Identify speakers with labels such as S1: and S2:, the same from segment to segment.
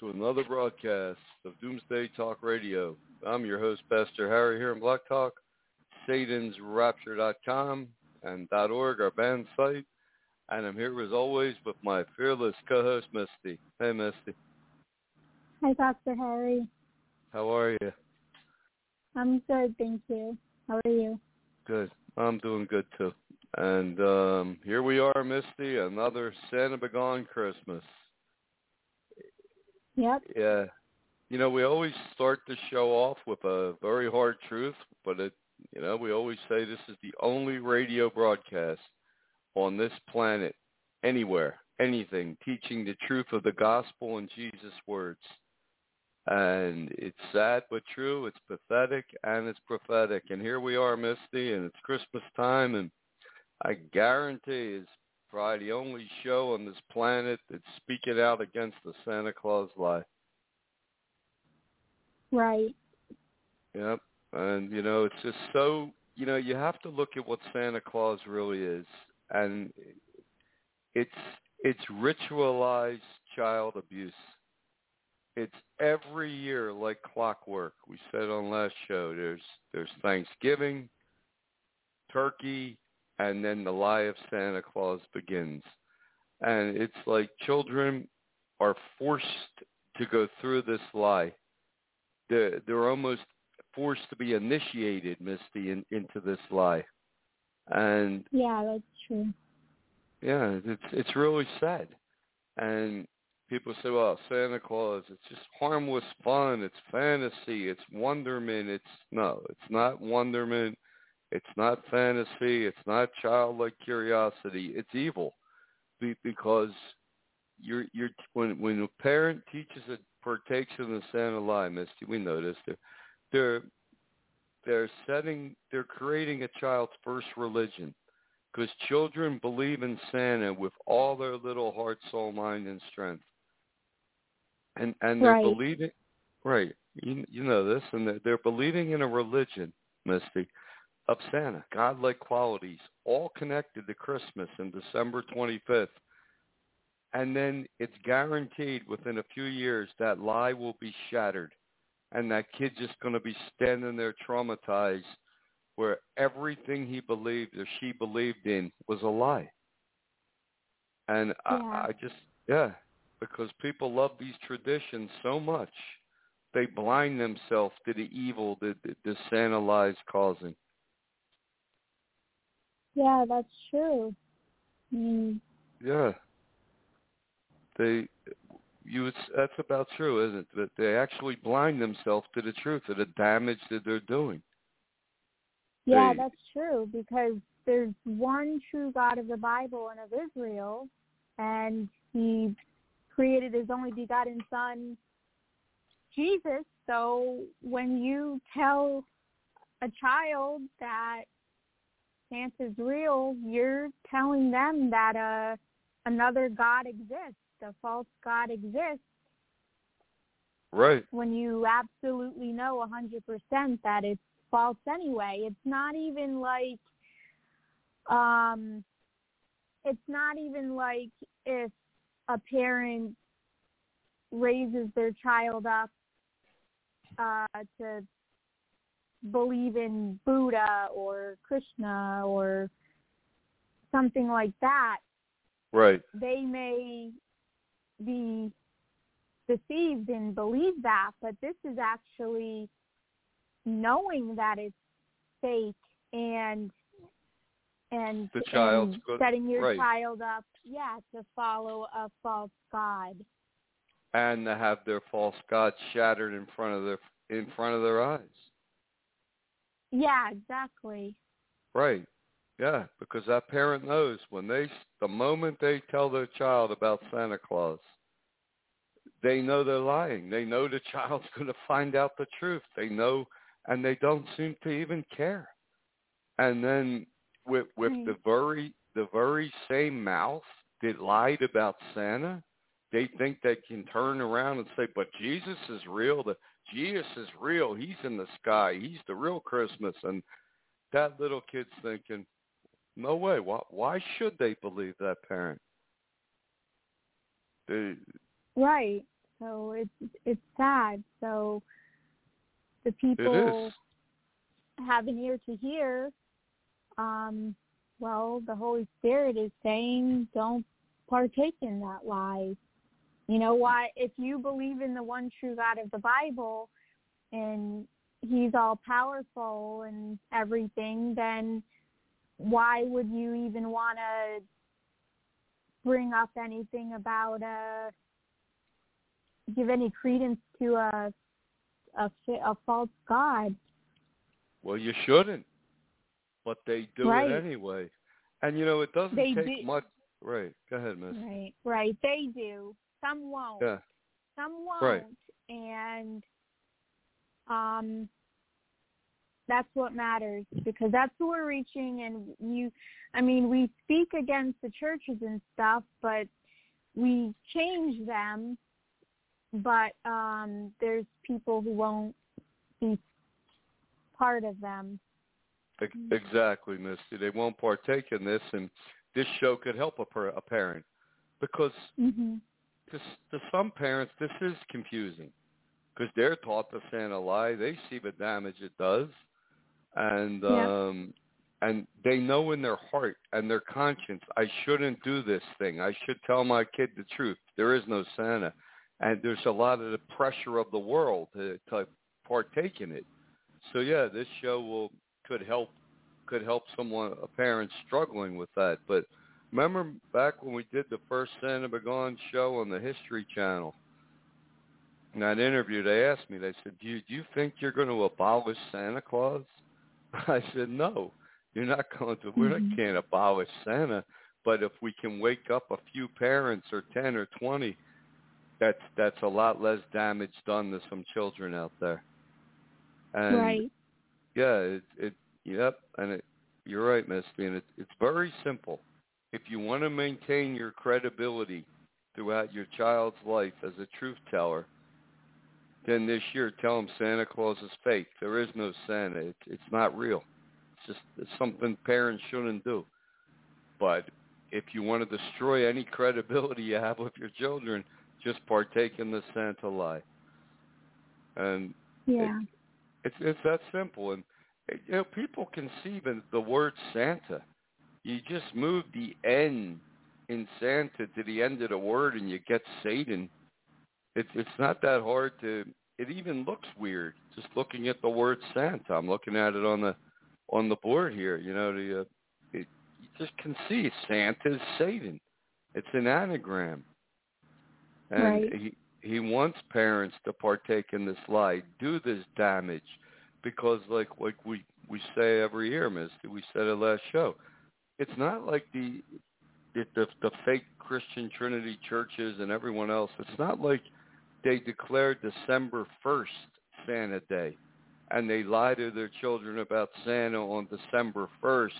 S1: to
S2: another broadcast of Doomsday Talk Radio. I'm your host, Pastor Harry, here in Blog Talk, SatansRapture.com and .org, our band site. And I'm here as always with my fearless co-host, Misty. Hey, Misty.
S3: Hi, Pastor Harry.
S2: How are you?
S3: I'm good, thank you. How are you?
S2: Good. I'm doing good, too. And um, here we are, Misty, another Santa Begone Christmas.
S3: Yep.
S2: Yeah. You know, we always start the show off with a very hard truth, but it, you know, we always say this is the only radio broadcast on this planet, anywhere, anything, teaching the truth of the gospel and Jesus' words. And it's sad but true. It's pathetic and it's prophetic. And here we are, Misty, and it's Christmas time, and I guarantee it's probably the only show on this planet that's speaking out against the Santa Claus lie.
S3: Right.
S2: Yep. And you know, it's just so you know, you have to look at what Santa Claus really is. And it's it's ritualized child abuse. It's every year like clockwork. We said on last show there's there's Thanksgiving, turkey, and then the lie of Santa Claus begins. And it's like children are forced to go through this lie. They're, they're almost forced to be initiated, Misty, in, into this lie. And
S3: Yeah, that's true.
S2: yeah, it's it's really sad. And people say, "Well, Santa Claus, it's just harmless fun. It's fantasy. It's wonderment. It's no, it's not wonderment. It's not fantasy. It's not childlike curiosity. It's evil, because you're you're when when a parent teaches it partakes in the Santa lie, Misty, we know this. They're they're they're setting they're creating a child's first religion because children believe in Santa with all their little heart, soul, mind, and strength, and and they're
S3: Right.
S2: believing right. You you know this, and they're, they're believing in a religion, Misty, of Santa, godlike qualities, all connected to Christmas and December 25th. And then it's guaranteed within a few years that lie will be shattered, and that kid's just going to be standing there traumatized where everything he believed or she believed in was a lie. And
S3: Yeah.
S2: I, I just, yeah, because people love these traditions so much, they blind themselves to the evil that that the Santa lies causing.
S3: Yeah, that's true. Mean,
S2: Yeah. They, you, it's, that's about true, isn't it? That they actually blind themselves to the truth of the damage that they're doing.
S3: yeah,
S2: They-
S3: that's true because there's one true God of the Bible and of Israel, and He created His only begotten Son, Jesus. So when you tell a child that Santa's real, you're telling them that uh, another God exists, a false God exists,
S2: Right.
S3: when you absolutely know a 100% that it's false anyway. It's not even like um it's not even like if a parent raises their child up uh, to believe in Buddha or Krishna or something like that,
S2: Right.
S3: they may be deceived and believe that, but this is actually knowing that it's fake and and,
S2: The child's
S3: and
S2: good-
S3: setting your
S2: right.
S3: child up, yeah, to follow a false god.
S2: And to have their false god shattered in front of their in front of their eyes.
S3: Yeah, exactly.
S2: Right. Yeah, because that parent knows when they the moment they tell their child about Santa Claus, they know they're lying. They know the child's going to find out the truth. They know and they don't seem to even care. And then with with
S3: Right.
S2: the very the very same mouth that lied about Santa, they think they can turn around and say, "But Jesus is real. The Jesus is real. He's in the sky. He's the real Christmas." And that little kid's thinking, "No way. Why? Why should they believe that parent?" They,
S3: Right. So it's it's sad. So the people have an ear to hear. Um, well, the Holy Spirit is saying don't partake in that lie. You know what? If you believe in the one true God of the Bible, and He's all powerful and everything, then why would you even want to bring up anything about a give any credence to a a, a false god?
S2: Well, you shouldn't, but they do
S3: Right.
S2: it anyway. And you know, it doesn't
S3: They
S2: take
S3: do-
S2: much. Right. Go ahead, Miss.
S3: Right, right. They do. Some won't.
S2: Yeah.
S3: Some won't.
S2: Right.
S3: And um that's what matters because that's who we're reaching and you I mean, we speak against the churches and stuff, but we change them but um there's people who won't be part of them.
S2: Exactly, Misty. They won't partake in this, and this show could help a, per- a parent because
S3: Mhm.
S2: To, to some parents this is confusing because they're taught to Santa lie. They see the damage it does, and
S3: Yeah.
S2: um, and they know in their heart and their conscience, I shouldn't do this thing. I should tell my kid the truth. There is no Santa, and there's a lot of the pressure of the world to, to partake in it. So yeah, this show will could help could help someone a parent struggling with that. But remember back when we did the first Santa Begone show on the History Channel. In that interview, they asked me. They said, "Do you, do you think you're going to abolish Santa Claus?" I said, "No, you're not going to. We
S3: Mhm.
S2: can't abolish Santa, but if we can wake up a few parents or ten or twenty, that's that's a lot less damage done to some children out there." And
S3: right.
S2: yeah, it, it, yep, and it, you're right, Misty, and it, it's very simple. If you want to maintain your credibility throughout your child's life as a truth teller, then this year tell them Santa Claus is fake. There is no Santa. It's it's not real. It's just it's something parents shouldn't do. But if you want to destroy any credibility you have with your children, just partake in the Santa lie. And
S3: Yeah.
S2: it's it's that simple, and you know people conceive in the word Santa. You just move the N in Santa to the end of the word, and you get Satan. It's it's not that hard to. It even looks weird just looking at the word Santa. I'm looking at it on the on the board here. You know, the uh, it, you just can see Santa's Satan. It's an anagram, and
S3: Right.
S2: he he wants parents to partake in this lie, do this damage, because like like we we say every year, Misty, we said it last show. It's not like the the the, the fake Christian Trinity churches and everyone else. It's not like they declared December first Santa Day, and they lie to their children about Santa on December first,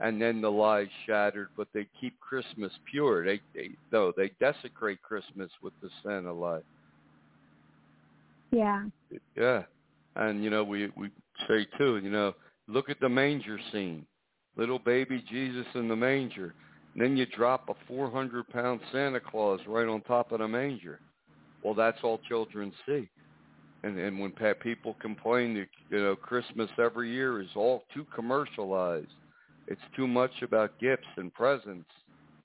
S2: and then the lie's shattered. But they keep Christmas pure. They they no, they desecrate Christmas with the Santa lie.
S3: Yeah.
S2: Yeah, and you know we we say too. You know, look at the manger scene, little baby Jesus in the manger. And then you drop a 400 pound Santa Claus right on top of the manger. Well, that's all children see. And and when pa- people complain that you know Christmas every year is all too commercialized, it's too much about gifts and presents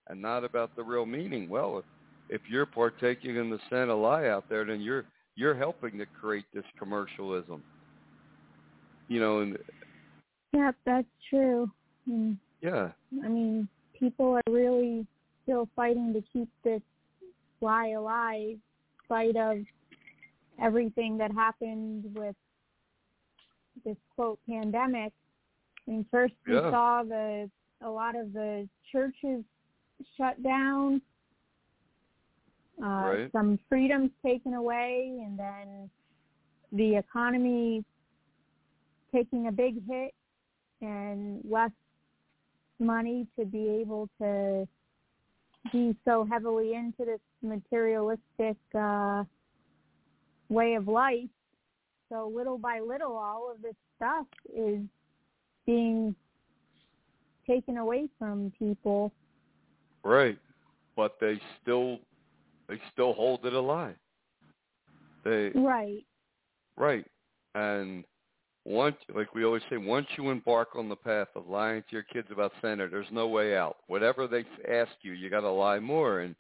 S2: and not about the real meaning. Well, if if you're partaking in the Santa lie out there, then you're you're helping to create this commercialism. You know, and
S3: Yeah, that's true. Mm.
S2: yeah,
S3: I mean, people are really still fighting to keep this lie alive, spite of everything that happened with this quote pandemic. I mean, first we
S2: Yeah.
S3: saw the a lot of the churches shut down, uh,
S2: Right.
S3: some freedoms taken away, and then the economy taking a big hit and less money to be able to be so heavily into this materialistic uh, way of life. So little by little, all of this stuff is being taken away from people.
S2: right. But they still they still hold it alive. They
S3: Right.
S2: right. And once like we always say, once you embark on the path of lying to your kids about Santa, there's no way out. Whatever they ask you, you got to lie more. And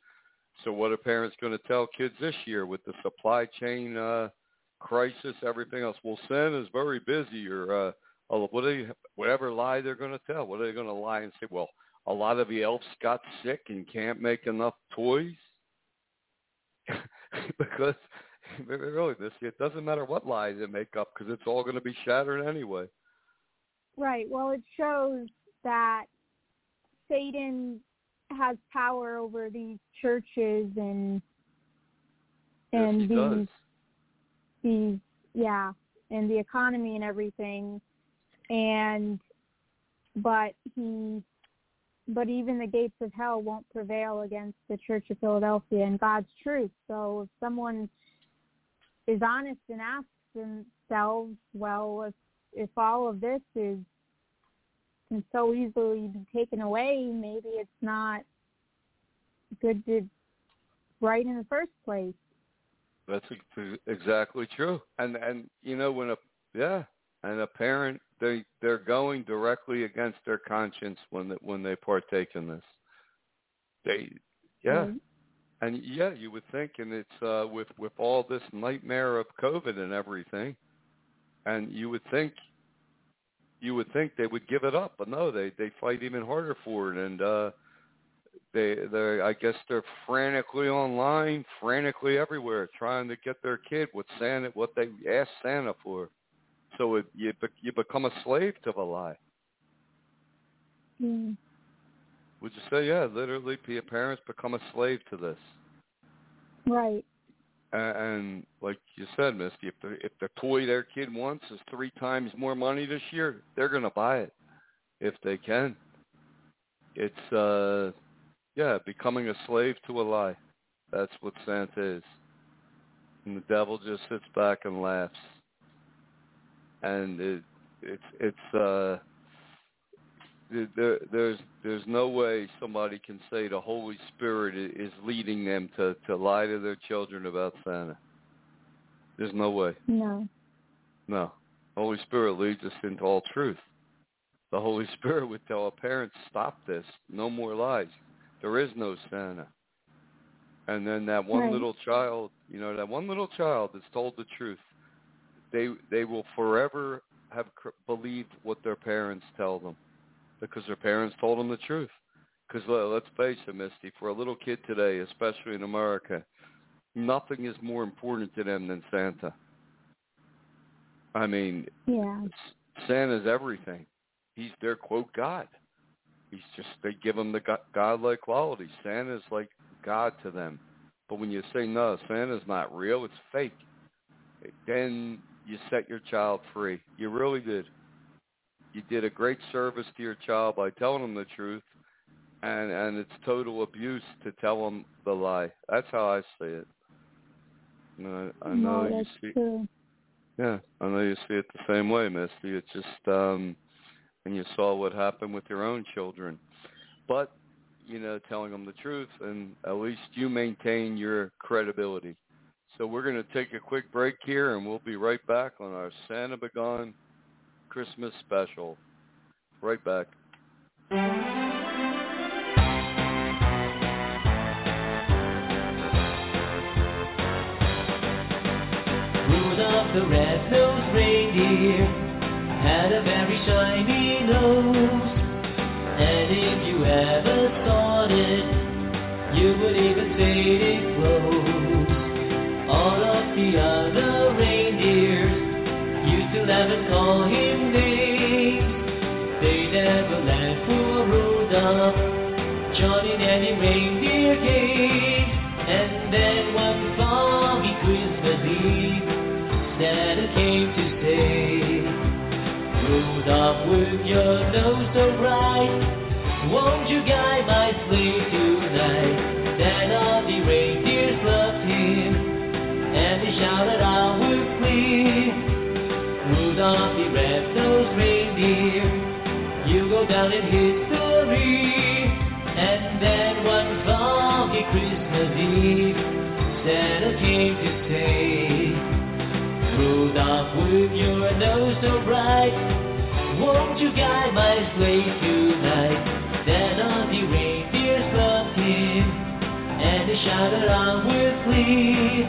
S2: so, what are parents going to tell kids this year with the supply chain uh, crisis, everything else? Well, Santa's very busy, or uh, what are you, whatever lie they're going to tell. What are they going to lie and say? Well, a lot of the elves got sick and can't make enough toys because really, this it doesn't matter what lies they make up because it's all going to be shattered anyway.
S3: Right. Well, it shows that Satan has power over these churches and and
S2: yes,
S3: these
S2: does.
S3: these yeah and the economy and everything and but he but even the gates of hell won't prevail against the church of philadelphia and god's truth so if someone is honest and asks themselves well if if all of this is can so easily be taken away maybe it's not good to write in the first place
S2: That's ex- exactly true. And and you know when a yeah, and a parent they they're going directly against their conscience when they, when they partake in this. They yeah.
S3: Right.
S2: And yeah, you would think and it's uh with with all this nightmare of COVID and everything and you would think you would think they would give it up, but no, they they fight even harder for it and uh they they I guess they're frantically online, frantically everywhere, trying to get their kid what Santa what they asked Santa for. So it, you you become a slave to the lie.
S3: Mm.
S2: Would you say yeah? Literally, pe- parents become a slave to this.
S3: right
S2: And, and like you said, Misty, if the if the toy their kid wants is three times more money this year, they're gonna buy it if they can. It's uh yeah, becoming a slave to a lie. That's what Santa is. And the devil just sits back and laughs. And it it's it's uh there, there's there's no way somebody can say the Holy Spirit is leading them to to lie to their children about Santa. There's no way.
S3: no
S2: No. Holy Spirit leads us into all truth. The Holy Spirit would tell our parents, stop this. No more lies. There is no Santa. And then that one
S3: Right.
S2: little child, you know, that one little child that's told the truth, they they will forever have cr- believed what their parents tell them because their parents told them the truth. Because let's face it, Misty, for a little kid today, especially in America, nothing is more important to them than Santa. I mean,
S3: yeah
S2: Santa's everything. He's their quote God. He's just they give him the go- godlike quality. Santa's like God to them. But when you say no, Santa's not real, it's fake. Then you set your child free. You really did. You did a great service to your child by telling him the truth, and and it's total abuse to tell him the lie. That's how I see it. You I I know
S3: no
S2: you
S3: that's
S2: see.
S3: true
S2: Yeah, I know you see it the same way, Misty. It's just um and you saw what happened with your own children. But, you know, telling them the truth and at least you maintain your credibility. So we're going to take a quick break here, and we'll be right back on our Santa Begone Christmas special. Right back.
S4: Rudolph the red-nosed reindeer had a very shiny nose. And if you ever thought it, you would even say it close. All of the other reindeers used to laugh and call him Rudolph, joining any reindeer game. And then one foggy Christmas Eve, Santa came to say, Rudolph, with your nose so bright, won't you guide my sleigh tonight? Then all the reindeers loved him, and they shouted out with glee, Rudolph the red-nosed reindeer, you go down in history. Christmas Eve, Santa came to with your nose so bright, won't you guide my sleigh tonight? Then all the reindeers loved him, and they shouted on with glee.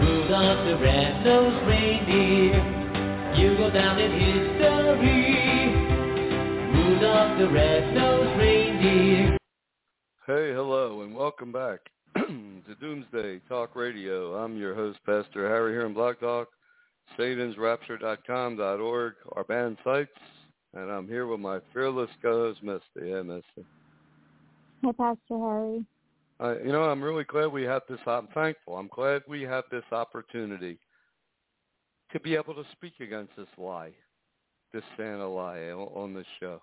S4: Rudolph the red-nosed reindeer, you go down in history. Rudolph the red-nosed reindeer.
S2: Hey, hello, and welcome back to Doomsday Talk Radio. I'm your host, Pastor Harry here in Blog Talk, satansrapture.com.org, our band sites, and I'm here with my fearless co-host, Misty. Hey, Misty.
S3: Hi, Pastor Harry.
S2: Uh, you know, I'm really glad we have this. I'm thankful. I'm glad we have this opportunity to be able to speak against this lie, this Santa lie on, on this show.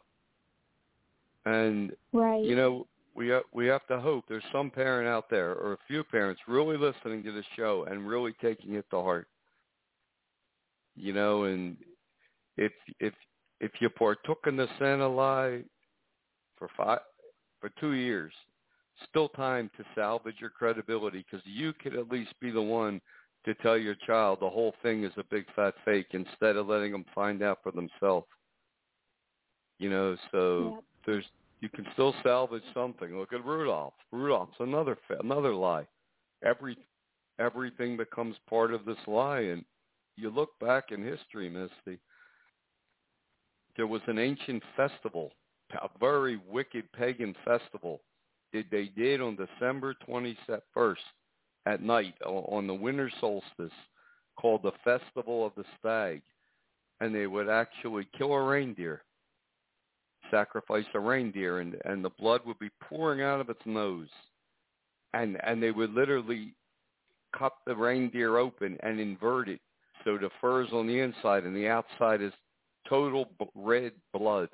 S2: And
S3: Right.
S2: you know, we ha- we have to hope there's some parent out there or a few parents really listening to the show and really taking it to heart. You know, and if if if you partook in the Santa lie for five for two years, still time to salvage your credibility because you could at least be the one to tell your child the whole thing is a big fat fake instead of letting them find out for themselves. You know, so
S3: Yep.
S2: there's you can still salvage something. Look at Rudolph. Rudolph's another another lie. Every everything becomes part of this lie, and you look back in history, Misty. There was an ancient festival, a very wicked pagan festival that they did on December twenty first at night on the winter solstice, called the Festival of the Stag, and they would actually kill a reindeer sacrifice a reindeer and and the blood would be pouring out of its nose. And and they would literally cut the reindeer open and invert it so the fur's on the inside and the outside is total b- red blood.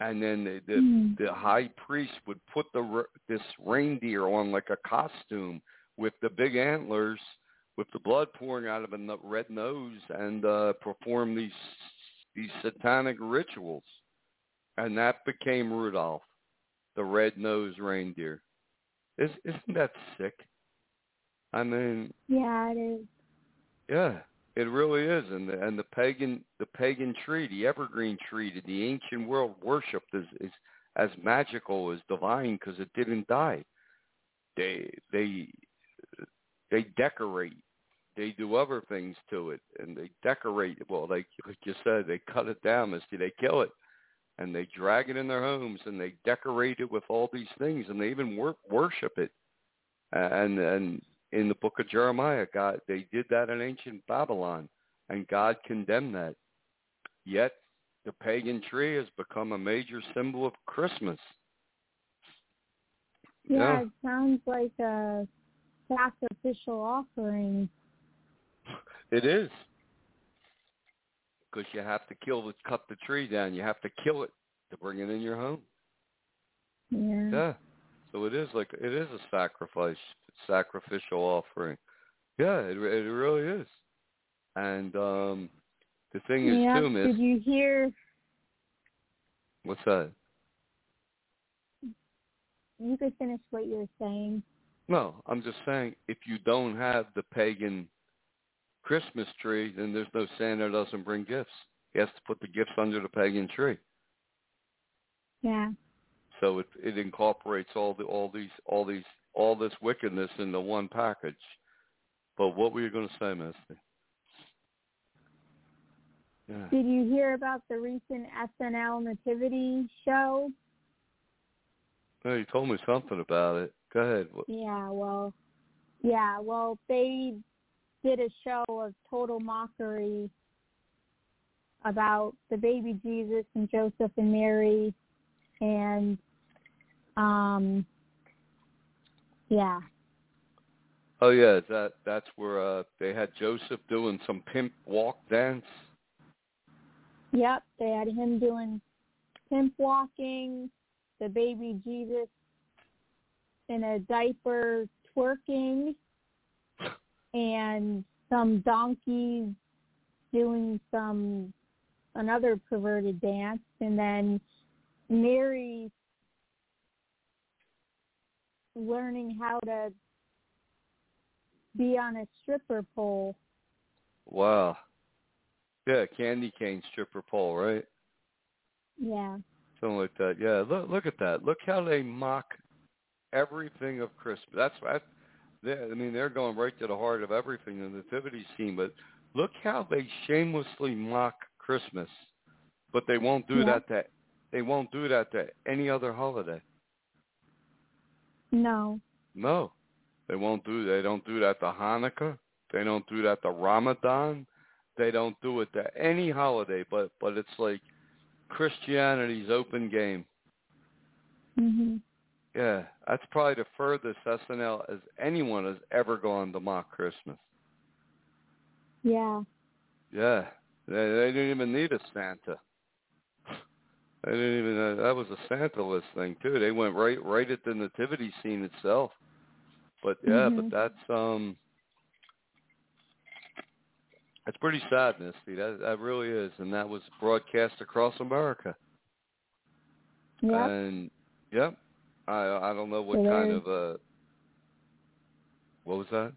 S2: And then the the,
S3: Hmm.
S2: the high priest would put the this reindeer on like a costume with the big antlers with the blood pouring out of a red nose and uh perform these these satanic rituals and that became Rudolph, the red-nosed reindeer. Is, isn't that sick? I mean,
S3: Yeah, it is.
S2: yeah, it really is. And the, and the pagan, the pagan tree, the evergreen tree, that the ancient world worshipped is, is as magical as divine because it didn't die. They they they decorate. They do other things to it, and they decorate. Well, they like you said, they cut it down. They kill it and they drag it in their homes and they decorate it with all these things and they even wor- worship it. And and in the book of Jeremiah, God they did that in ancient Babylon, and God condemned that. Yet the pagan tree has become a major symbol of Christmas.
S3: Yeah,
S2: Yeah.
S3: it sounds like a sacrificial offering.
S2: It is because you have to kill the cut the tree down. You have to kill it to bring it in your home.
S3: Yeah.
S2: Yeah. So it is like it is a sacrifice, sacrificial offering. Yeah, it it really is. And um the thing is
S3: yeah.
S2: too, Miss.
S3: Did you hear?
S2: What's that?
S3: You could finish what you were saying.
S2: No, I'm just saying if you don't have the pagan Christmas tree, then there's no Santa doesn't bring gifts. He has to put the gifts under the pagan tree.
S3: Yeah.
S2: So it it incorporates all the all these all these all this wickedness into one package. But what were you going to say, Misty? Yeah.
S3: Did you hear about the recent SNL nativity show?
S2: No, you told me something about it. Go ahead.
S3: Yeah, well, yeah, well, they did a show of total mockery about the baby Jesus and Joseph and Mary, and um, yeah,
S2: Oh yeah, that that's where uh they had Joseph doing some pimp walk dance.
S3: yep, they had him doing pimp walking, the baby Jesus in a diaper twerking, and some donkeys doing some another perverted dance and then Mary learning how to be on a stripper pole.
S2: Wow. Yeah, candy cane stripper pole, right?
S3: Yeah.
S2: Something like that. Yeah, look look at that. Look how they mock everything of Christmas. That's what they I mean they're going right to the heart of everything in the nativity scene, but look how they shamelessly mock Christmas. But they won't do
S3: Yeah.
S2: that to they won't do that to any other holiday.
S3: No.
S2: No. They won't do they don't do that to Hanukkah. They don't do that to Ramadan. They don't do it to any holiday, but but it's like Christianity's open game.
S3: Mhm.
S2: Yeah, that's probably the furthest SNL as anyone has ever gone to mock Christmas.
S3: Yeah.
S2: Yeah, they, they didn't even need a Santa. They didn't even. Uh, that was a Santa list thing too. They went right right at the nativity scene itself. But yeah,
S3: Mhm.
S2: but that's um, that's pretty sad, Misty. That that really is, and that was broadcast across America.
S3: Yep.
S2: And yep, I I don't know what
S3: So
S2: kind of uh, what was that?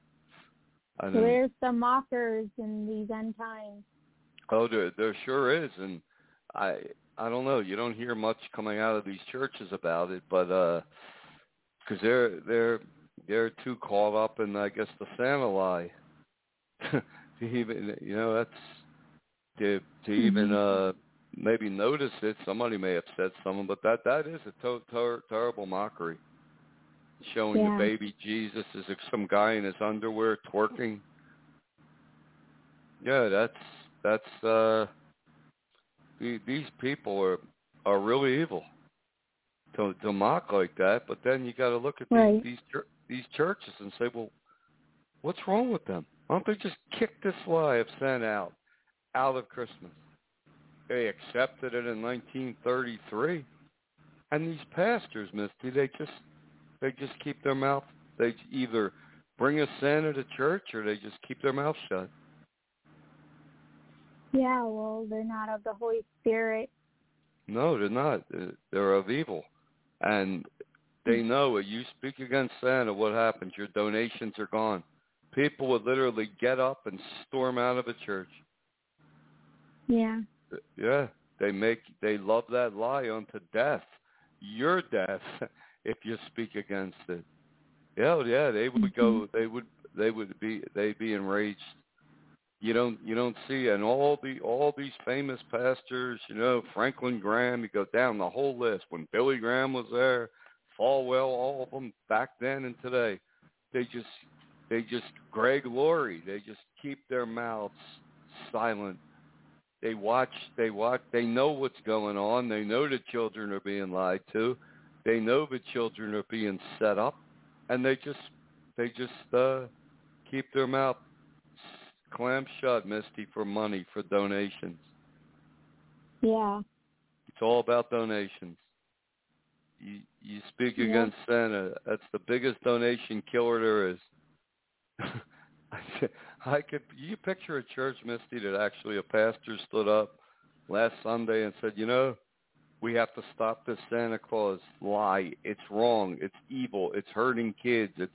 S2: I
S3: so there's some mockers in these end times.
S2: Oh, there there sure is, and I I don't know. You don't hear much coming out of these churches about it, but uh, because they're they're they're too caught up in I guess the Santa lie. to even you know that's to to even
S3: Mhm.
S2: uh maybe notice it. Somebody may have said something, but that that is a to- ter- terrible mockery. Showing
S3: Yeah.
S2: the baby Jesus as if some guy in his underwear twerking. Yeah, that's that's uh the, these people are are really evil to to mock like that. But then you got to look at these
S3: Right.
S2: these chur- these churches and say, well, what's wrong with them? Why don't they just kick this lie of Santa out out of Christmas? They accepted it in 1933, and these pastors, Misty, they just they just keep their mouth. They either bring a Santa to church or they just keep their mouth shut.
S3: Yeah, well, they're not of the Holy Spirit.
S2: No, they're not. They're- They're of evil, and they mm. know if you speak against Santa, what happens? Your donations are gone. People would literally get up and storm out of a church.
S3: Yeah.
S2: Yeah, they make they love that lie unto death. Your death if you speak against it. Yeah, yeah, they would go. Mm-hmm. They would they would be they'd be enraged. You don't you don't see and all the all these famous pastors, you know, Franklin Graham. You go down the whole list. When Billy Graham was there, Falwell, all of them back then and today, they just they just Greg Laurie. They just keep their mouths silent they watch they watch they know what's going on. They know the children are being lied to. They know the children are being set up. And they just they just uh keep their mouth clamp shut misty for money for donations.
S3: Yeah.
S2: it's all about donations. You you speak
S3: Yeah.
S2: against santa. That's the biggest donation killer there is I could you picture a church, Misty, that actually a pastor stood up last Sunday and said, you know, we have to stop this Santa Claus lie. It's wrong. It's evil. It's hurting kids. It's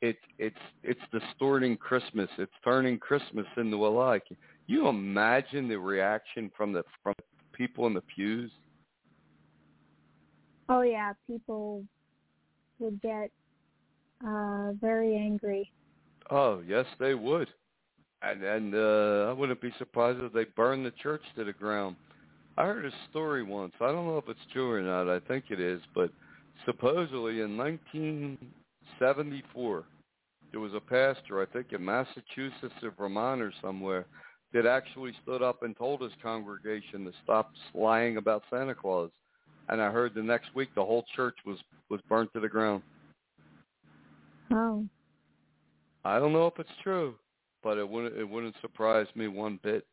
S2: it it's it's distorting Christmas. It's turning Christmas into a lie. Can you imagine the reaction from the from people in the pews?
S3: Oh yeah, people would get uh very angry.
S2: Oh yes, they would, and and uh, I wouldn't be surprised if they burned the church to the ground. I heard a story once. I don't know if it's true or not. I think it is, but supposedly in 1974, there was a pastor, I think in Massachusetts or Vermont or somewhere, that actually stood up and told his congregation to stop lying about Santa Claus. And I heard the next week the whole church was was burnt to the ground.
S3: Oh.
S2: I don't know if it's true, but it wouldn't it wouldn't surprise me one bit.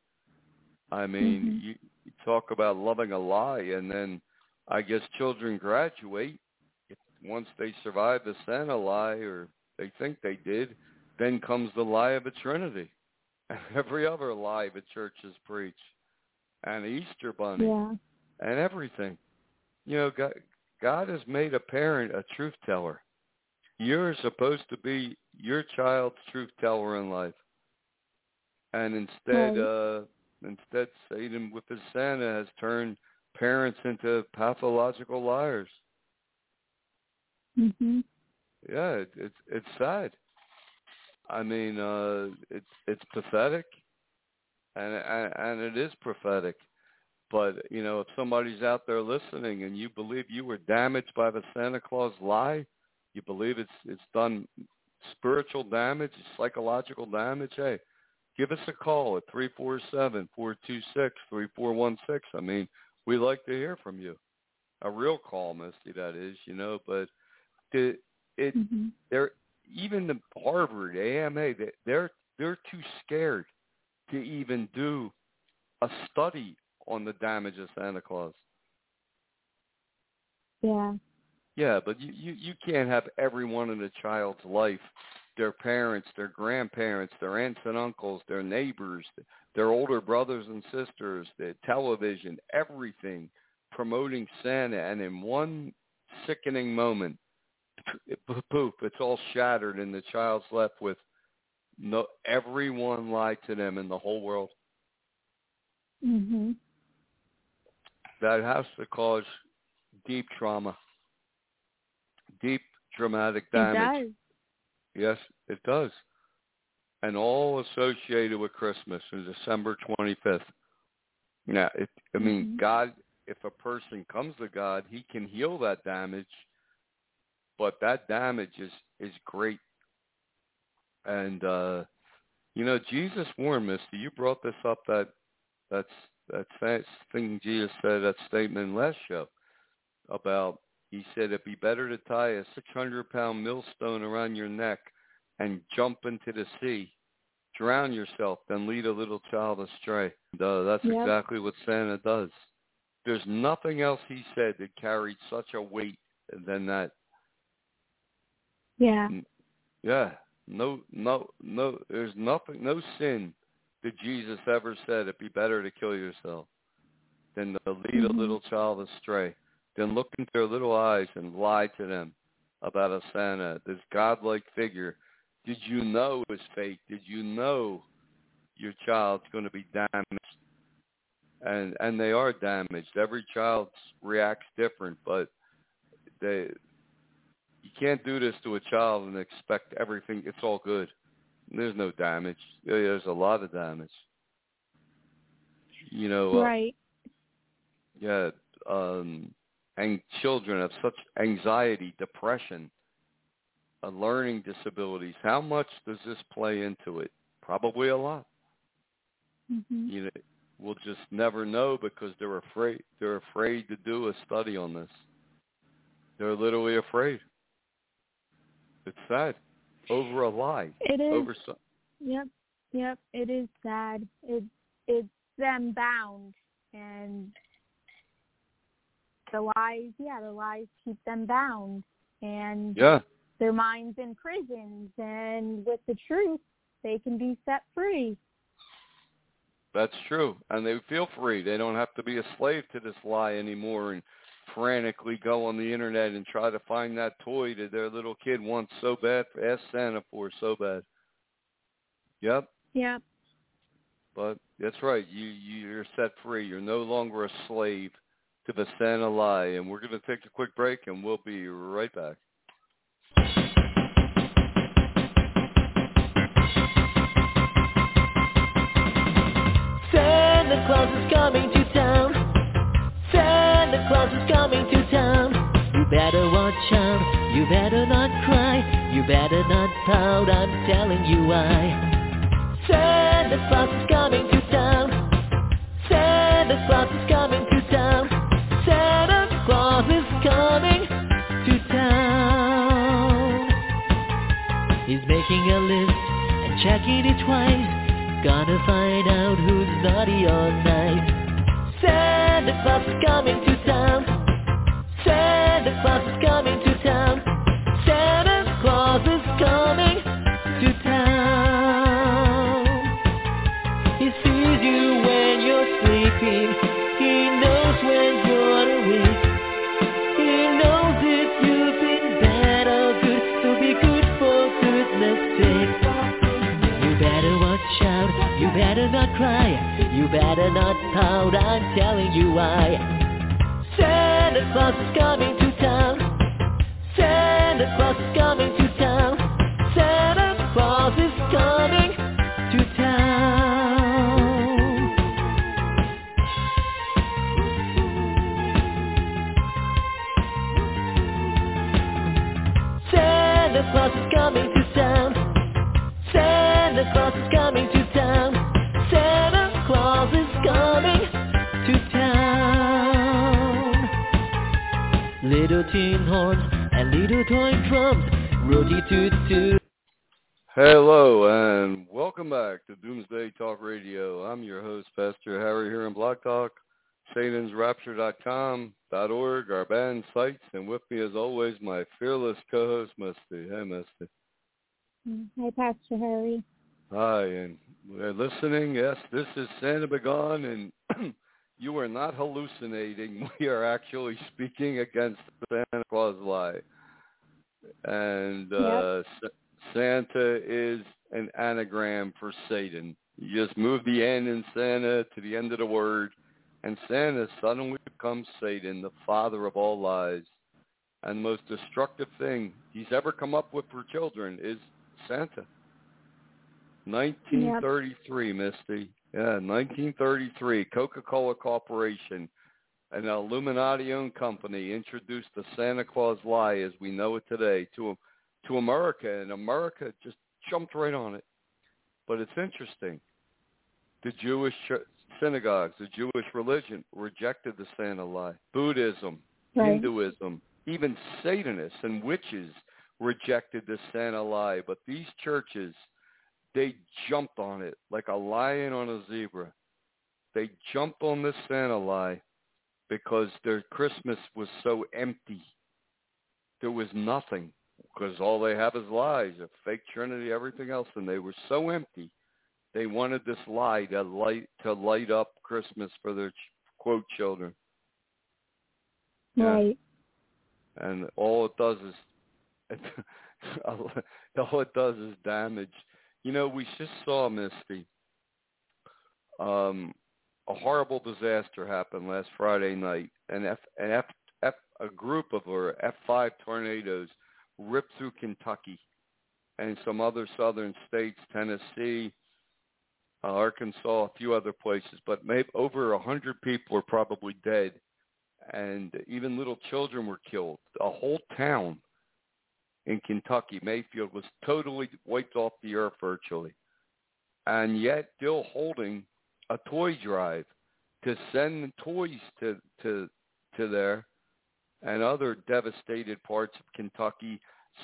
S2: I mean,
S3: Mhm.
S2: you, you talk about loving a lie, and then I guess children graduate if, once they survive the Santa lie, or they think they did. Then comes the lie of the Trinity, and every other lie the churches preach, and the Easter Bunny,
S3: Yeah.
S2: and everything. You know, God, God has made a parent a truth teller. You're supposed to be your child's truth teller in life. And instead,
S3: Right.
S2: uh, instead Satan with his Santa has turned parents into pathological liars.
S3: Mhm.
S2: Yeah, it, it's it's sad. I mean, uh, it's it's pathetic, and and and it is prophetic. But you know, if somebody's out there listening and you believe you were damaged by the Santa Claus lie, you believe it's it's done spiritual damage, psychological damage. Hey, give us a call at three four seven four two six three four one six. I mean, we like to hear from you. A real call, Misty, that is. You know, but it
S3: Mhm.
S2: they're even the Harvard AMA they- they're they're too scared to even do a study on the damage of Santa Claus.
S3: Yeah.
S2: Yeah, but you, you you can't have everyone in a child's life, their parents, their grandparents, their aunts and uncles, their neighbors, their older brothers and sisters, the television, everything promoting Santa, and in one sickening moment, poof, it's all shattered, and the child's left with no everyone lied to them in the whole world.
S3: Mhm.
S2: That has to cause deep trauma, deep dramatic damage.
S3: It does.
S2: Yes, it does. And all associated with Christmas and December 25th. Now, it, I mean,
S3: Mhm.
S2: God, if a person comes to God, he can heal that damage, but that damage is, is great. And, uh, you know, Jesus warned, Misty, you brought this up, that, that's, that thing Jesus said, that statement last show about he said it'd be better to tie a 600 pound millstone around your neck and jump into the sea, drown yourself, than lead a little child astray. And, uh, that's
S3: Yep.
S2: exactly what Santa does. There's nothing else he said that carried such a weight than that.
S3: Yeah.
S2: Yeah. No, no, no. There's nothing, no sin that Jesus ever said it'd be better to kill yourself than to lead a
S3: Mhm.
S2: little child astray, than look into their little eyes and lie to them about a Santa, this godlike figure. Did you know is fake? Did you know your child's going to be damaged? And and they are damaged. Every child reacts different, but they you can't do this to a child and expect everything. It's all good. There's no damage. There's a lot of damage. You know, uh,
S3: Right.
S2: yeah, um, and children of such anxiety, depression, uh, learning disabilities. How much does this play into it? Probably a lot.
S3: Mhm.
S2: You know, we'll just never know because they're afraid. They're afraid to do a study on this. They're literally afraid. It's sad over a lie.
S3: It is.
S2: Over some,
S3: Yep. Yep. It is sad. It it's them bound and the lies yeah, the lies keep them bound and
S2: yeah,
S3: their minds in prisons and with the truth they can be set free.
S2: that's true. And they feel free. They don't have to be a slave to this lie anymore and frantically go on the internet and try to find that toy that their little kid wants so bad, ask Santa for so bad. Yep.
S3: Yeah.
S2: But that's right. You you're set free. You're no longer a slave to the Santa lie. And we're going to take a quick break, and we'll be right back.
S4: Santa Claus is coming to town. Santa Claus is coming to town. You better watch out. You better not cry. You better not pout. I'm telling you why. Santa Claus is coming to town. Santa Claus is coming to a list and checking it twice. Gonna find out who's naughty or nice. Santa Claus is coming to town. Santa Claus is coming to town. Better not pout. I'm telling you why. Santa Claus is coming to town. Santa Claus is coming to tin horns and little toy drums, rooty toot toot.
S2: Hello and welcome back to Doomsday Talk Radio. I'm your host, Pastor Harry here in Blog Talk, SatansRapture.com, .org, our band sites, and with me as always my fearless co-host, Misty. Hey, Misty.
S3: Hi, Pastor Harry.
S2: Hi, and we're listening. Yes, this is Santa Begone, and you are not hallucinating. We are actually speaking against the Santa Claus lie. And uh, Sa- Santa is an anagram for Satan. You just move the N in Santa to the end of the word, and Santa suddenly becomes Satan, the father of all lies. And the most destructive thing he's ever come up with for children is Santa. 1933, Misty. Yeah, 1933. Coca-Cola Corporation, an Illuminati-owned company, introduced the Santa Claus lie as we know it today to to America, and America just jumped right on it. But it's interesting. The Jewish synagogues, the Jewish religion, rejected the Santa lie. Buddhism,
S3: Right.
S2: Hinduism, even Satanists and witches rejected the Santa lie. But these churches, they jumped on it like a lion on a zebra. They jumped on this Santa lie because their Christmas was so empty. There was nothing because all they have is lies, a fake Trinity, everything else, and they were so empty. They wanted this lie to light to light up Christmas for their quote children.
S3: Right.
S2: and all it does is all it does is damage. You know, we just saw Misty. Um, a horrible disaster happened last Friday night, and F, an F, F, a group of or F5 tornadoes ripped through Kentucky and some other southern states, Tennessee, uh, Arkansas, a few other places. But maybe over a hundred people are probably dead and even little children were killed. A whole town in Kentucky, Mayfield, was totally wiped off the earth virtually, and yet still holding a toy drive to send the toys to to to there and other devastated parts of Kentucky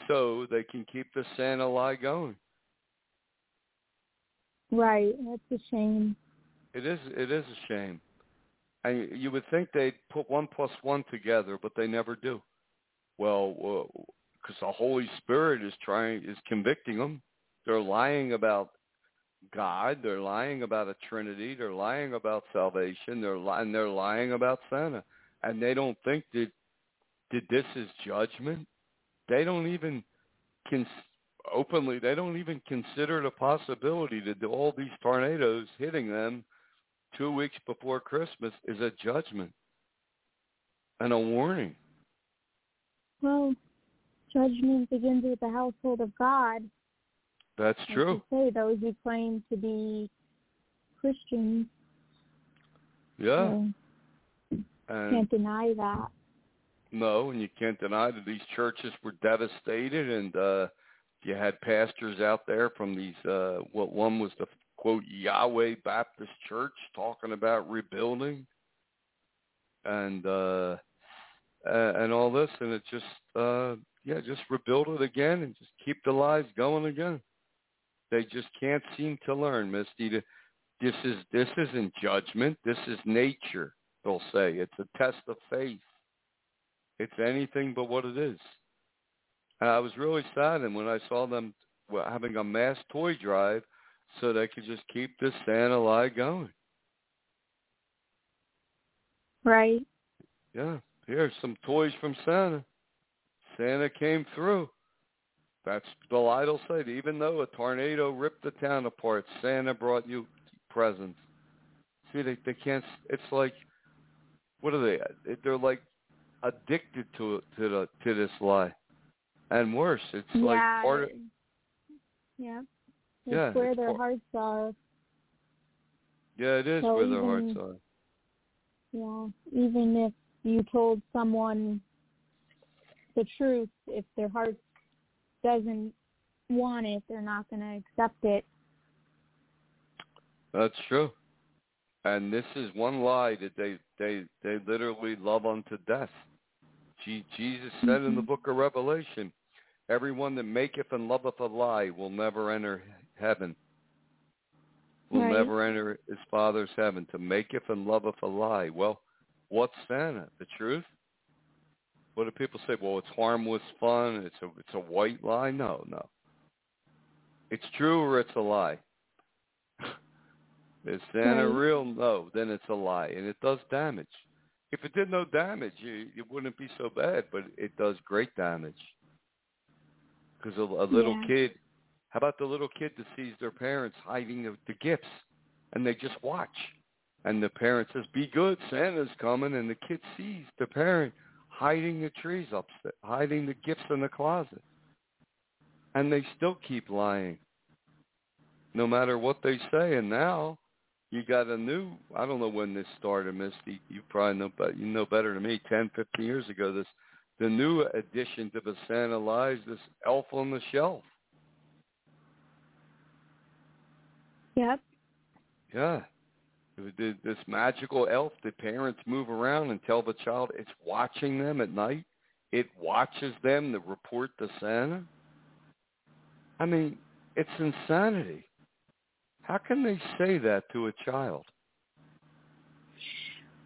S2: so they can keep the Santa lie going.
S3: Right. That's a shame.
S2: It is it is a shame. And you would think they'd put one plus one together, but they never do. Well, because the Holy Spirit is trying is convicting them. They're lying about God. They're lying about a Trinity. They're lying about salvation. They're li- and they're lying about Santa, and they don't think that did this is judgment. They don't even cons- openly. They don't even consider the possibility that all these tornadoes hitting them two weeks before Christmas is a judgment and a warning.
S3: Well, judgment begins with the household of God.
S2: That's true.
S3: say those who claim to be Christians.
S2: Yeah.
S3: So
S2: And
S3: can't deny that.
S2: no, and you can't deny that these churches were devastated and uh you had pastors out there from these uh what one was the quote Yahweh Baptist Church talking about rebuilding and uh uh, and all this and it just uh yeah, just rebuild it again and just keep the lies going again. They just can't seem to learn, Misty. This is this isn't judgment. This is nature. They'll say it's a test of faith. It's anything but what it is. And I was really saddened when I saw them having a mass toy drive so they could just keep this Santa lie going.
S3: Right.
S2: Yeah, here's some toys from Santa. Santa came through. That's the they'll say. Even though a tornado ripped the town apart, Santa brought you presents. See, they they can't. It's like, what are they? They're like addicted to it, to the to this lie, and worse, it's like
S3: yeah.
S2: part of.
S3: yeah. It's
S2: Yeah,
S3: where
S2: it's
S3: their
S2: part-
S3: hearts are.
S2: Yeah, it is
S3: So
S2: where their hearts are.
S3: Yeah. Even if you told someone the truth, if their heart doesn't want it, they're not going to accept it.
S2: That's true. And this is one lie that they they they literally love unto death. Je- Jesus said in the
S3: Mhm.
S2: book of Revelation, "Everyone that maketh and loveth a lie will never enter heaven. Will
S3: Right.
S2: never enter his Father's heaven. To maketh and loveth a lie. Well, what's then? The truth? What do people say? Well, it's harmless fun. It's a it's a white lie. No, no. It's true or it's a lie. Is Santa
S3: Right.
S2: real? No, then it's a lie, and it does damage. If it did no damage, you, it wouldn't be so bad, but it does great damage. Because a, a little
S3: Yeah.
S2: kid, how about the little kid that sees their parents hiding the, the gifts, and they just watch, and the parent says, "Be good, Santa's coming," and the kid sees the parent hiding the trees upstairs, hiding the gifts in the closet, and they still keep lying, no matter what they say. And now you got a new I don't know when this started, Misty. You probably know but you know better than me, ten, fifteen years ago, this the new addition to the Santa lies, this elf on the shelf.
S3: Yep.
S2: Yeah. The- This magical elf, the parents move around and tell the child it's watching them at night. It watches them to report to Santa. I mean, it's insanity. How can they say that to a child?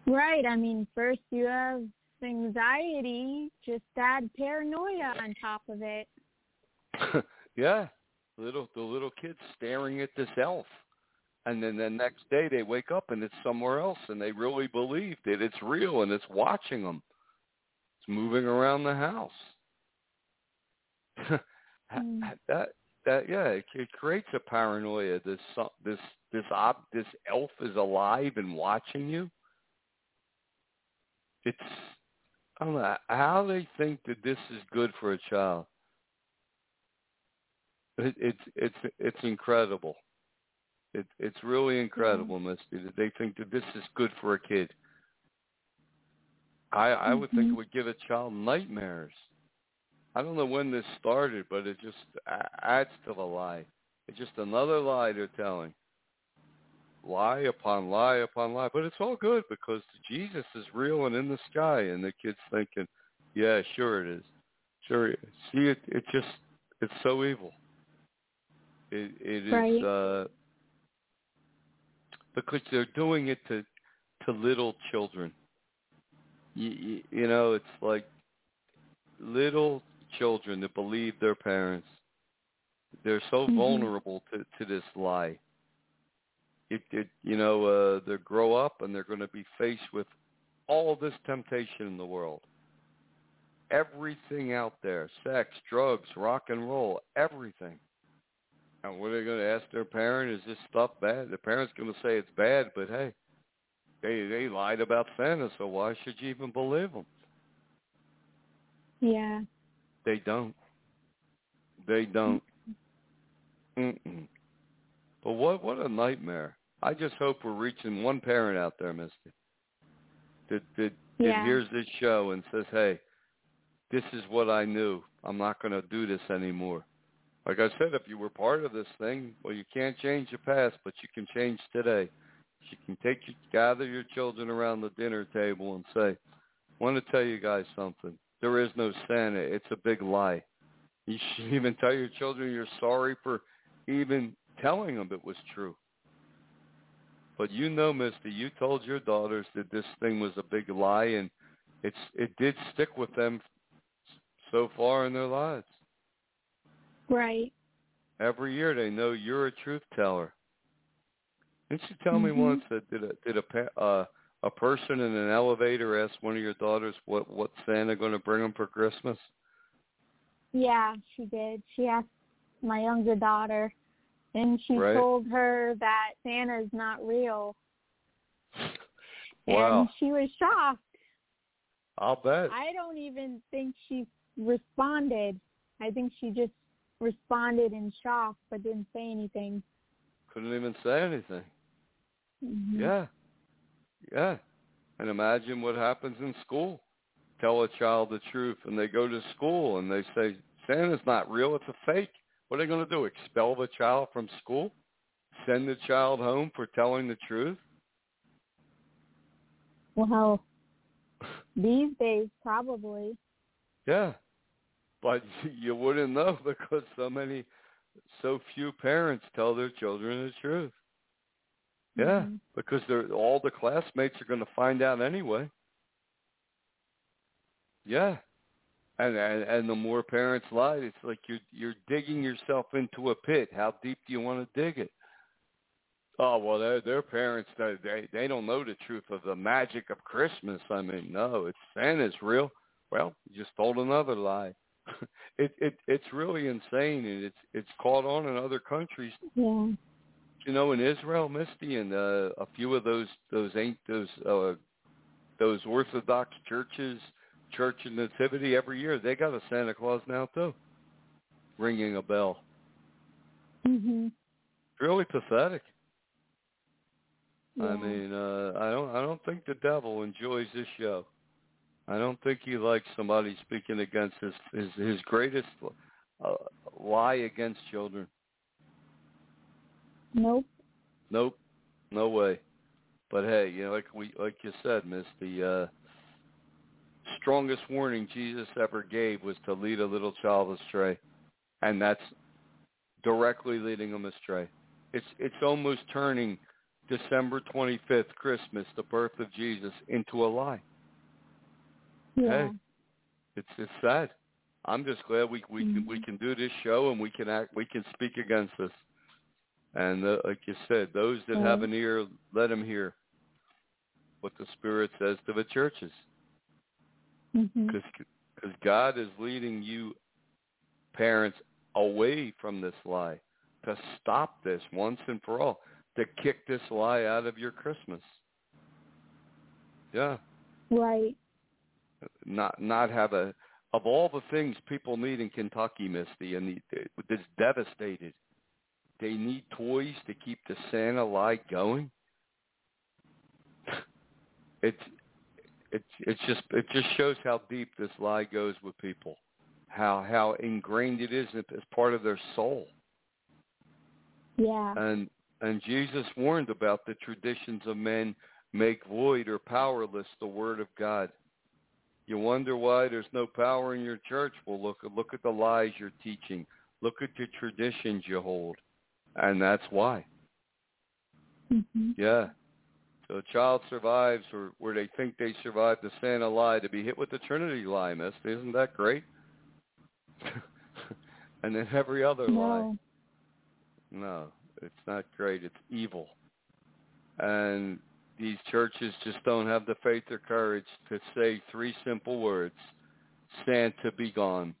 S3: Right. I mean, first you have anxiety, just add paranoia on top of it.
S2: yeah, little the little kids staring at this elf, and then the next day they wake up and it's somewhere else, and they really believe that it's real and it's watching them. It's moving around the house.
S3: Mm.
S2: that that yeah, it, it creates a paranoia. This this this ob, this elf is alive and watching you. It's I don't know how they think that this is good for a child. It, it's it's it's incredible. It it's really incredible, Misty, that they think that this is good for a kid. I I would think it
S3: Mhm.
S2: would give a child nightmares. I don't know when this started, but it just adds to the lie. It's just another lie they're telling. Lie upon lie upon lie, but it's all good because Jesus is real and in the sky, and the kid's thinking, "Yeah, sure it is, sure." It is. See, it it just it's so evil. It it is
S3: Right.
S2: uh, because they're doing it to to little children. You, you, you know, it's like little children that believe their parents. They're so
S3: Mhm.
S2: vulnerable to to this lie. It it you know uh, they grow up and they're going to be faced with all this temptation in the world. everything out there: sex, drugs, rock and roll, everything. And what are they going to ask their parent? Is this stuff bad? The parent's going to say it's bad, but hey, they they lied about Santa, so why should you even believe them?
S3: Yeah.
S2: They don't. They don't. Mm-mm. But what what a nightmare! I just hope we're reaching one parent out there, Misty, that that, that hears this show and says, "Hey, this is what I knew. I'm not going to do this anymore." Like I said, if you were part of this thing, well, you can't change the past, but you can change today. You can take your, gather your children around the dinner table and say, "I want to tell you guys something. There is no Santa. It's a big lie." You should even tell your children you're sorry for even telling them it was true. But you know, Misty, you told your daughters that this thing was a big lie, and it's it did stick with them so far in their lives.
S3: Right.
S2: Every year they know you're a truth teller. Didn't you tell me
S3: Mhm.
S2: once that did a did a pa- uh, a person in an elevator ask one of your daughters what what Santa going to bring them for Christmas?
S3: Yeah, she did. She asked my younger daughter, and she
S2: Right.
S3: told her that Santa's not real,
S2: Wow,
S3: and she was shocked.
S2: I'll bet.
S3: I don't even think she responded. I think she just responded in shock, but didn't say anything.
S2: Couldn't even say anything.
S3: Mhm.
S2: Yeah. Yeah. And imagine what happens in school. Tell a child the truth and they go to school and they say, Santa's not real, it's a fake. What are they going to do? Expel the child from school? Send the child home for telling the truth?
S3: Well, these days probably.
S2: Yeah. But you wouldn't know because so many, so few parents tell their children the truth. Yeah,
S3: Mhm.
S2: because they're all the classmates are going to find out anyway. Yeah, and and and the more parents lie, it's like you're you're digging yourself into a pit. How deep do you want to dig it? Oh well, their their parents they they they don't know the truth of the magic of Christmas. I mean, no, it's Santa's real. Well, you just told another lie. it it it's really insane, and it's it's caught on in other countries
S3: Yeah.
S2: you know, in Israel, Misty, and uh, a few of those those ain't those uh, those Orthodox churches, Church of Nativity, every year they got a Santa Claus now too, ringing a bell.
S3: Mhm.
S2: Really pathetic.
S3: Yeah.
S2: I mean, uh, I don't I don't think the devil enjoys this show. I don't think he likes somebody speaking against his his, his greatest uh, lie against children.
S3: Nope.
S2: Nope, no way. But hey, you know, like we like you said, Miss, the uh, strongest warning Jesus ever gave was to lead a little child astray, and that's directly leading them astray. It's it's almost turning December twenty fifth, Christmas, the birth of Jesus, into a lie.
S3: Yeah.
S2: Hey. It's it's sad. I'm just glad we we can we
S3: Mhm.
S2: can do this show and we can act we can speak against this. And uh, like you said, those that have an ear, let them hear what the Spirit says to the churches,
S3: Mhm.
S2: because God is leading you parents away from this lie to stop this once and for all, to kick this lie out of your Christmas. Yeah.
S3: Right.
S2: Not not have a of all the things people need in Kentucky, Misty, and the, it's devastated. They need toys to keep the Santa lie going. It's it's it's just it just shows how deep this lie goes with people, how how ingrained it is as part of their soul.
S3: Yeah.
S2: And and Jesus warned about the traditions of men make void or powerless the word of God. You wonder why there's no power in your church? Well, look at look at the lies you're teaching. Look at the traditions you hold, and that's why.
S3: Mhm.
S2: Yeah. So a child survives, or where they think they survived the Santa lie, to be hit with the Trinity lie, Miss. Isn't that great? and then every other lie.
S3: No.
S2: No, it's not great. It's evil. And these churches just don't have the faith or courage to say three simple words. Santa be gone.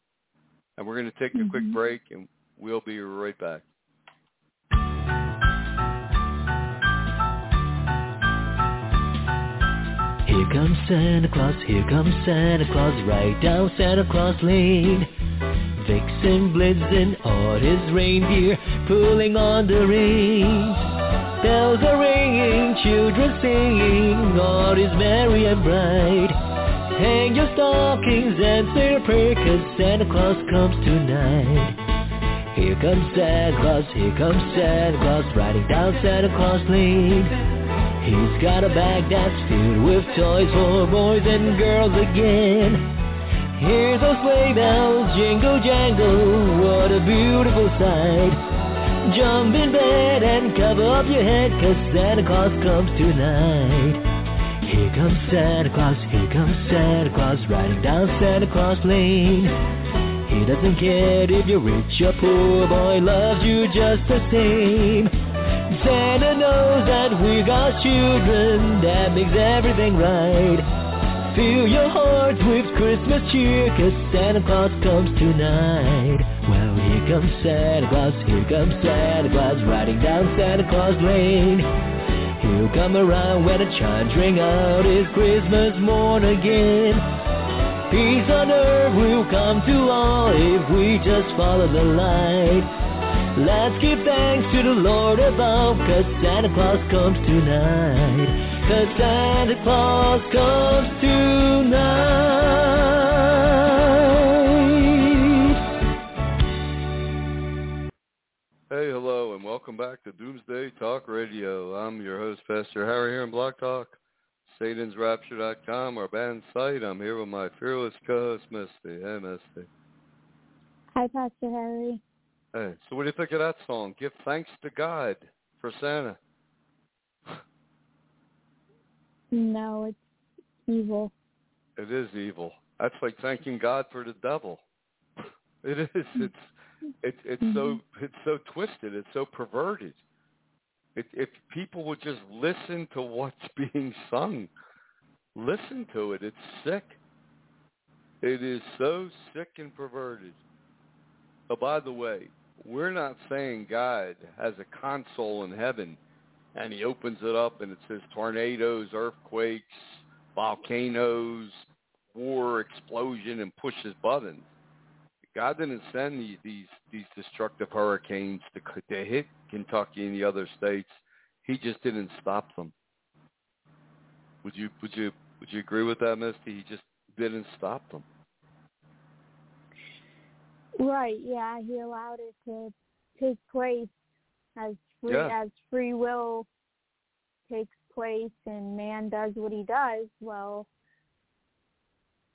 S2: And we're going to take a quick
S3: Mhm.
S2: break, and we'll be right back.
S4: Here comes Santa Claus, here comes Santa Claus, right down Santa Claus Lane. Vixen, Blitzen, on his reindeer, pulling on the reins. Bells are ringing, children singing, all is merry and bright. Hang your stockings and say a prayer, 'cause Santa Claus comes tonight. Here comes Santa Claus, here comes Santa Claus, riding down Santa Claus Lane. He's got a bag that's filled with toys for boys and girls again. Hear those sleigh bells jingle jangle, what a beautiful sight. Jump in bed and cover up your head, 'cause Santa Claus comes tonight. Here comes Santa Claus, here comes Santa Claus, riding down Santa Claus Lane. He doesn't care if you're rich or poor, boy loves you just the same. Santa knows that we're got children, that makes everything right. Fill your hearts with Christmas cheer, 'cause Santa Claus comes tonight. Well, comes Santa Claus, here comes Santa Claus, riding down Santa Claus Lane. He'll come around when the chimes ring out, it's Christmas morn again. Peace on earth will come to all if we just follow the light. Let's give thanks to the Lord above, 'cause Santa Claus comes tonight. 'Cause Santa Claus comes tonight.
S2: Hey, hello, and welcome back to Doomsday Talk Radio. I'm your host, Pastor Harry here in Blog Talk, SatansRapture.com, our band site. I'm here with my fearless co-host, Misty. Hey, Misty.
S3: Hi, Pastor Harry.
S2: Hey, so what do you think of that song? Give thanks to God for Santa.
S3: No, it's evil.
S2: It is evil. That's like thanking God for the devil. It is. It's it's it's so mm-hmm. it's so twisted. It's so perverted. If if people would just listen to what's being sung, listen to it. It's sick. It is so sick and perverted. Oh, by the way, we're not saying God has a console in heaven and he opens it up and it says tornadoes, earthquakes, volcanoes, war, explosion, and pushes buttons. God didn't send these these, these destructive hurricanes to, to hit Kentucky and the other states. He just didn't stop them. Would you would you would you agree with that, Misty? He just didn't stop them.
S3: Right, yeah, he allowed it to take place as free
S2: Yeah.
S3: as free will takes place and man does what he does, well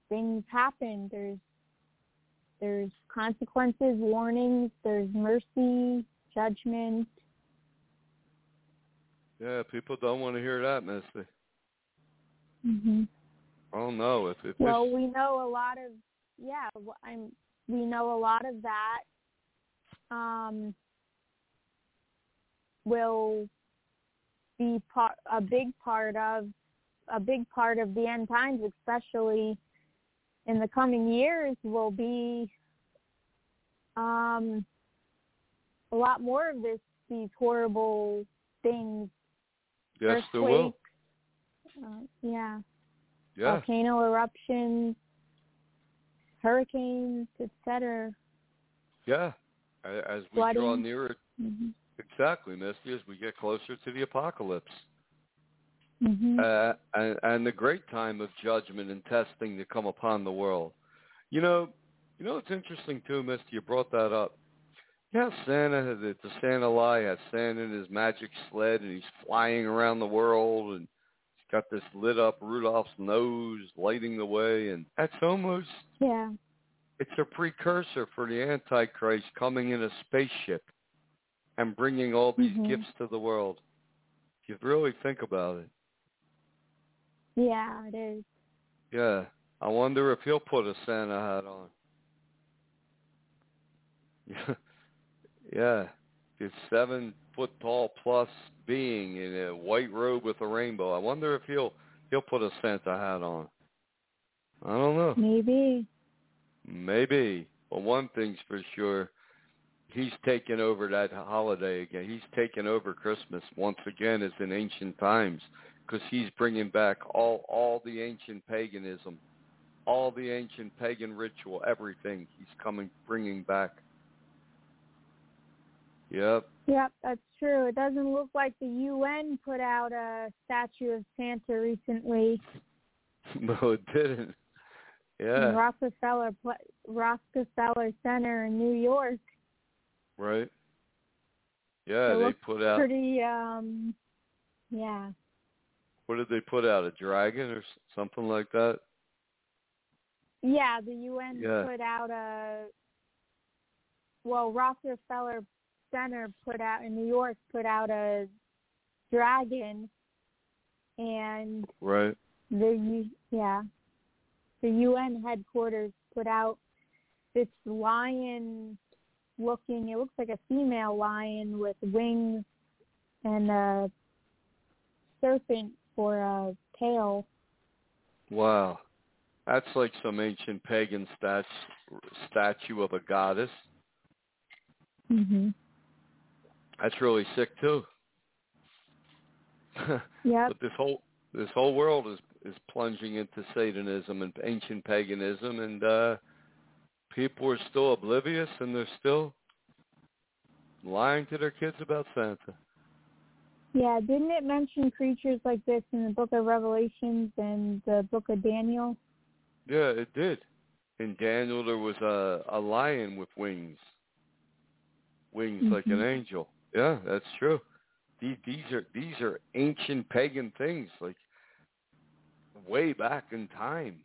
S3: things happen. There's there's consequences, warnings, there's mercy, judgment.
S2: Yeah, people don't want to hear that, Misty.
S3: Mhm.
S2: Oh no, if if
S3: Well, we know a lot of yeah. I'm we know a lot of that um, will be part a big part of a big part of the end times, especially in the coming years, will be um, a lot more of this these horrible things.
S2: yes, there will.
S3: Uh, yeah.
S2: Yeah,
S3: volcano eruptions, hurricanes, etc.
S2: yeah. As we draw nearer,
S3: Mm-hmm.
S2: exactly, Misty, as we get closer to the apocalypse.
S3: Mm-hmm.
S2: uh, and, and the great time of judgment and testing to come upon the world. You know, you know it's interesting too, Mister. You brought that up. Yeah, Santa, the, the Santa lie has Santa in his magic sled, and he's flying around the world, and he's got this lit up Rudolph's nose lighting the way, and that's almost
S3: yeah.
S2: it's a precursor for the Antichrist coming in a spaceship and bringing all these
S3: Mhm.
S2: gifts to the world. If you really think about it.
S3: Yeah, it is.
S2: Yeah. I wonder if he'll put a Santa hat on. yeah. This seven foot tall plus being in a white robe with a rainbow. I wonder if he'll he'll put a Santa hat on. I don't know.
S3: Maybe.
S2: Maybe. But one thing's for sure, he's taken over that holiday again. He's taken over Christmas once again as in ancient times because he's bringing back all all the ancient paganism, all the ancient pagan ritual, everything. He's coming bringing back. Yep.
S3: Yep, that's true. It doesn't look like the UN put out a statue of Santa recently.
S2: No, it didn't. Yeah.
S3: In Rockefeller Rockefeller Center in New York.
S2: Right. Yeah,
S3: it
S2: they put out
S3: pretty um yeah.
S2: What did they put out? A dragon or something like that?
S3: Yeah, the UN
S2: Yeah.
S3: put out a well, Rockefeller Center put out in New York put out a dragon and
S2: Right.
S3: the yeah. The UN headquarters put out this lion looking it looks like a female lion with wings and a serpent for a tail.
S2: Wow. That's like some ancient pagan stat- statue of a goddess.
S3: Mhm.
S2: That's really sick too.
S3: Yep.
S2: But this whole this whole world is is plunging into Satanism and ancient paganism, and uh people are still oblivious, and they're still lying to their kids about Santa.
S3: Yeah, didn't it mention creatures like this in the book of Revelations and the book of Daniel?
S2: Yeah, it did. In Daniel, there was a a lion with wings, wings like an
S3: Mhm.
S2: angel. Yeah, that's true. These these are these are ancient pagan things, like way back in time,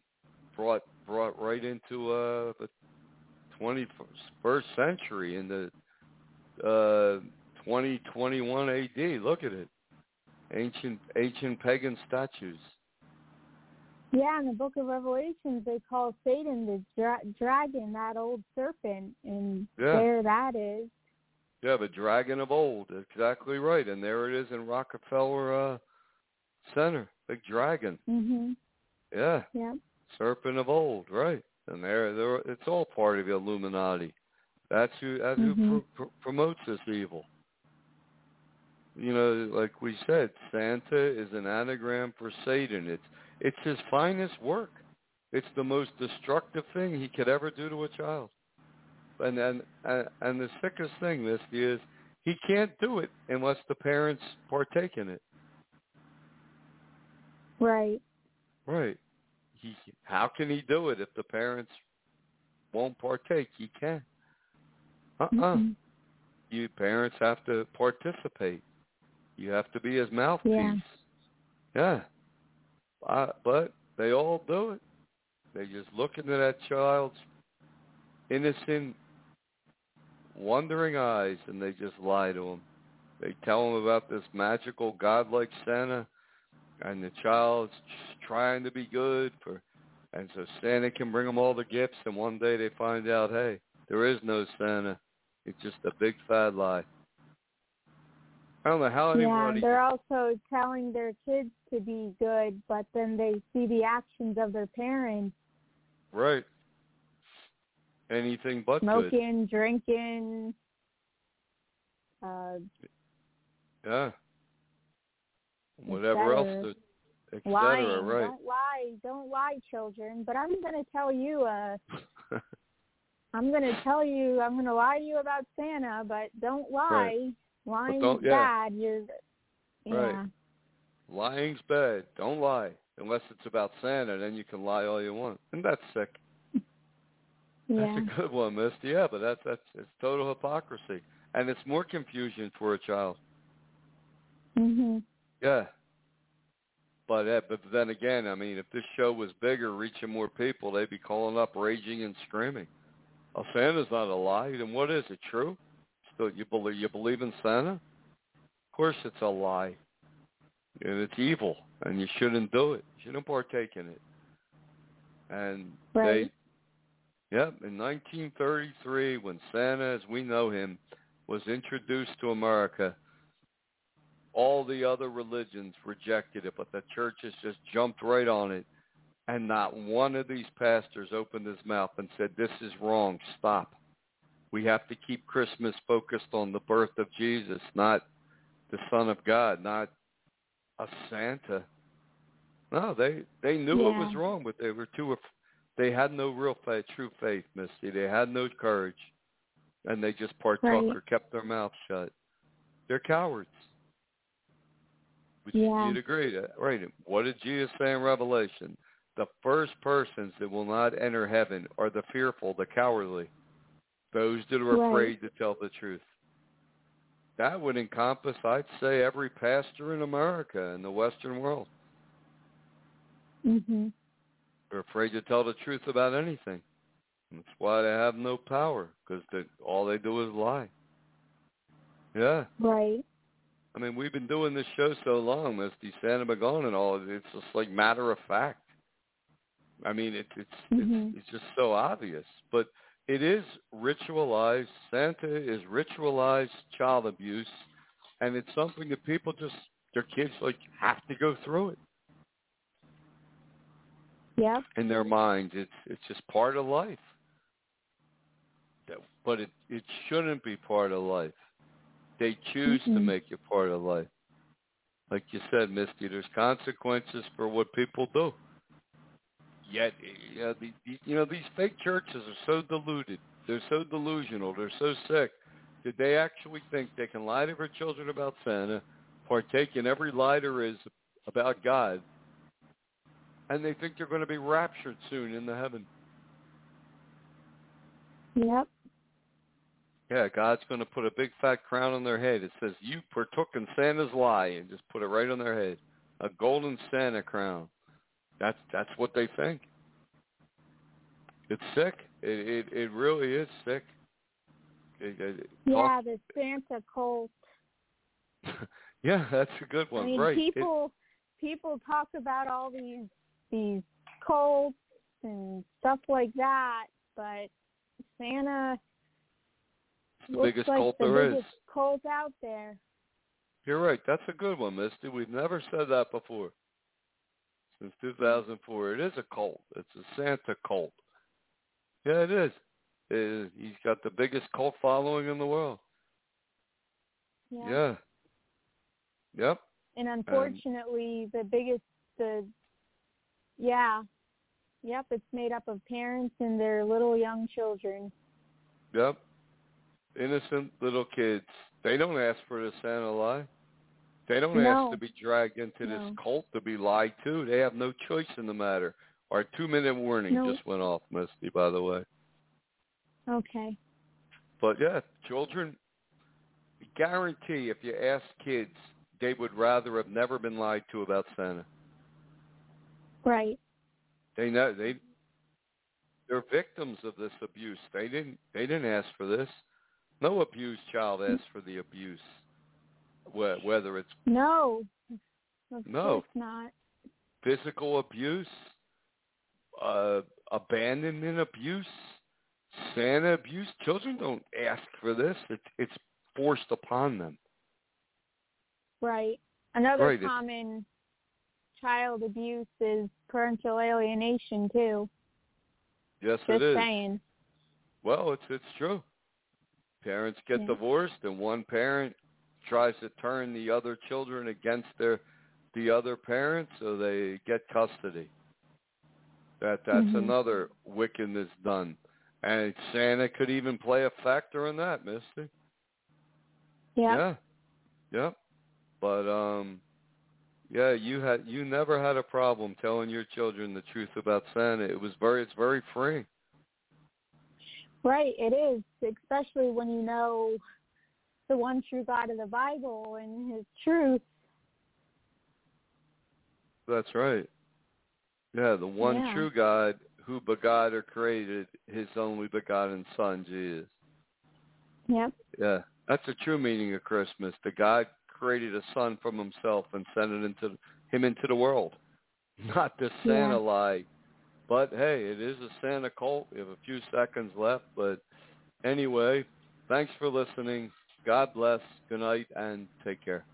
S2: brought brought right into uh the twenty first century in the uh twenty twenty one A.D. Look at it, ancient ancient pagan statues.
S3: Yeah, in the book of Revelations, they call Satan the dra- dragon, that old serpent, and
S2: Yeah.
S3: there that is.
S2: Yeah, the dragon of old. Exactly right. And there it is in Rockefeller uh, Center. Big dragon.
S3: Mhm.
S2: Yeah.
S3: Yep.
S2: Serpent of old. Right. And there, there it's all part of the Illuminati. That's who, that's who
S3: Mhm.
S2: pr- pr- promotes this evil. You know, like we said, Santa is an anagram for Satan. It's it's his finest work. It's the most destructive thing he could ever do to a child. And and and the sickest thing, Misty, is he can't do it unless the parents partake in it.
S3: Right.
S2: Right. He how can he do it if the parents won't partake? He can't. Uh uh
S3: Mhm.
S2: You parents have to participate. You have to be his mouthpiece.
S3: Yeah.
S2: Yeah. Uh, but they all do it. They just look into that child's innocent, wondering eyes, and they just lie to him. They tell him about this magical, godlike Santa, and the child's trying to be good for, and so Santa can bring them all the gifts. And one day they find out, hey, there is no Santa. It's just a big fat lie. I don't know how
S3: Yeah, they're also telling their kids to be good, but then they see the actions of their parents
S2: Right. Anything but good.
S3: smoking, drinking, uh,
S2: Yeah. Whatever else, the, et cetera,
S3: lying.
S2: right.
S3: Don't lie, don't lie, children. But I'm going to tell you, uh, I'm going to tell you, I'm going to lie to you about Santa, but don't lie. Lying
S2: don't-
S3: is
S2: yeah.
S3: bad. You're, yeah.
S2: Right. Lying's bad. Don't lie. Unless it's about Santa, then you can lie all you want. And that's sick.
S3: Yeah.
S2: That's a good one, Misty. Yeah, but that's that's it's total hypocrisy. And it's more confusion for a child.
S3: Mhm.
S2: Yeah. But uh, but then again, I mean, if this show was bigger, reaching more people, they'd be calling up, raging and screaming. Oh, Santa's not a lie. Then what is it? True? So you believe you believe in Santa? Of course, it's a lie, and it's evil, and you shouldn't do it. You shouldn't partake in it. And
S3: Right.
S2: they, yep, in 1933, when Santa, as we know him, was introduced to America, all the other religions rejected it, but the churches just jumped right on it. And not one of these pastors opened his mouth and said, this is wrong. Stop. We have to keep Christmas focused on the birth of Jesus, not the Son of God, not a Santa. No, they they knew
S3: Yeah.
S2: it was wrong, but they were too. They had no real faith, true faith, Misty. They had no courage, and they just partook
S3: Right.
S2: or kept their mouth shut. They're cowards. Would
S3: Yeah.
S2: you'd agree that, right? What did Jesus say in Revelation? The first persons that will not enter heaven are the fearful, the cowardly, those that are
S3: Right.
S2: afraid to tell the truth. That would encompass, I'd say, every pastor in America and the Western world.
S3: Mhm.
S2: They're afraid to tell the truth about anything. That's why they have no power, because all they do is lie. Yeah.
S3: Right.
S2: I mean, we've been doing this show so long, Misty Santa Begone and all. It's just like matter of fact. I mean, it, it's
S3: Mhm.
S2: it's it's just so obvious, but it is ritualized. Santa is ritualized child abuse, and it's something that people just their kids like have to go through it
S3: Yeah.
S2: in their minds. It's it's just part of life. That- But it it shouldn't be part of life. They choose to
S3: Mm-mm.
S2: make it part of life. Like you said, Misty, there's consequences for what people do. Yet, you know, the, the, you know these fake churches are so deluded. They're so delusional. They're so sick that they actually think they can lie to their children about Santa, partake in every lie there is about God, and they think they're going to be raptured soon into heaven.
S3: Yep.
S2: Yeah, God's going to put a big fat crown on their head. It says, you partook in Santa's lie, and just put it right on their head. A golden Santa crown. That's that's what they think. It's sick. It it, it really is sick. It, it,
S3: Yeah, the Santa cult.
S2: yeah, that's a good one.
S3: I mean,
S2: right.
S3: People people talk about all these these cults and stuff like that, but Santa
S2: it's the biggest
S3: like
S2: cult
S3: the
S2: there is.
S3: biggest cult out there.
S2: You're right. That's a good one, Misty. We've never said that before. Since 2004, it is a cult. It's a Santa cult. Yeah, it is. It is. He's got the biggest cult following in the world.
S3: Yeah.
S2: Yeah. Yep.
S3: And unfortunately, the biggest the yeah, yep, it's made up of parents and their little young children.
S2: Yep. Innocent little kids. They don't ask for the Santa lie. They don't
S3: No.
S2: ask to be dragged into
S3: No.
S2: this cult to be lied to. They have no choice in the matter. Our two minute warning
S3: No.
S2: just went off, Misty, by the way.
S3: Okay.
S2: But yeah, children guarantee if you ask kids, they would rather have never been lied to about Santa.
S3: Right.
S2: They know they they're victims of this abuse. They didn't they didn't ask for this. No abused child asks for the abuse. Wh- Whether it's
S3: No.
S2: No.
S3: course not.
S2: physical abuse, uh, abandonment abuse, Santa abuse, children don't ask for this. It's it's forced upon them.
S3: Right. Another
S2: Right, it's-
S3: common child abuse is parental alienation too.
S2: Yes,
S3: Just
S2: it is.
S3: saying.
S2: Well, it's it's true. Parents get
S3: Yeah.
S2: divorced, and one parent tries to turn the other children against their the other parent, so they get custody. That that's
S3: Mhm.
S2: another wickedness done, and Santa could even play a factor in that, Misty.
S3: Yeah.
S2: Yeah. Yep. But um yeah, you had you never had a problem telling your children the truth about Santa. It was very it's very free.
S3: Right, it is, especially when you know the one true God of the Bible and his truth.
S2: That's right. Yeah, the one
S3: Yeah.
S2: true God who begot or created his only begotten son, Jesus.
S3: Yep.
S2: Yeah. That's the true meaning of Christmas. The God created a son from himself and sent it into him into the world. Not the Santa
S3: Yeah.
S2: lie. But hey, it is a Santa cult. We have a few seconds left, but anyway, thanks for listening. God bless. Good night and take care.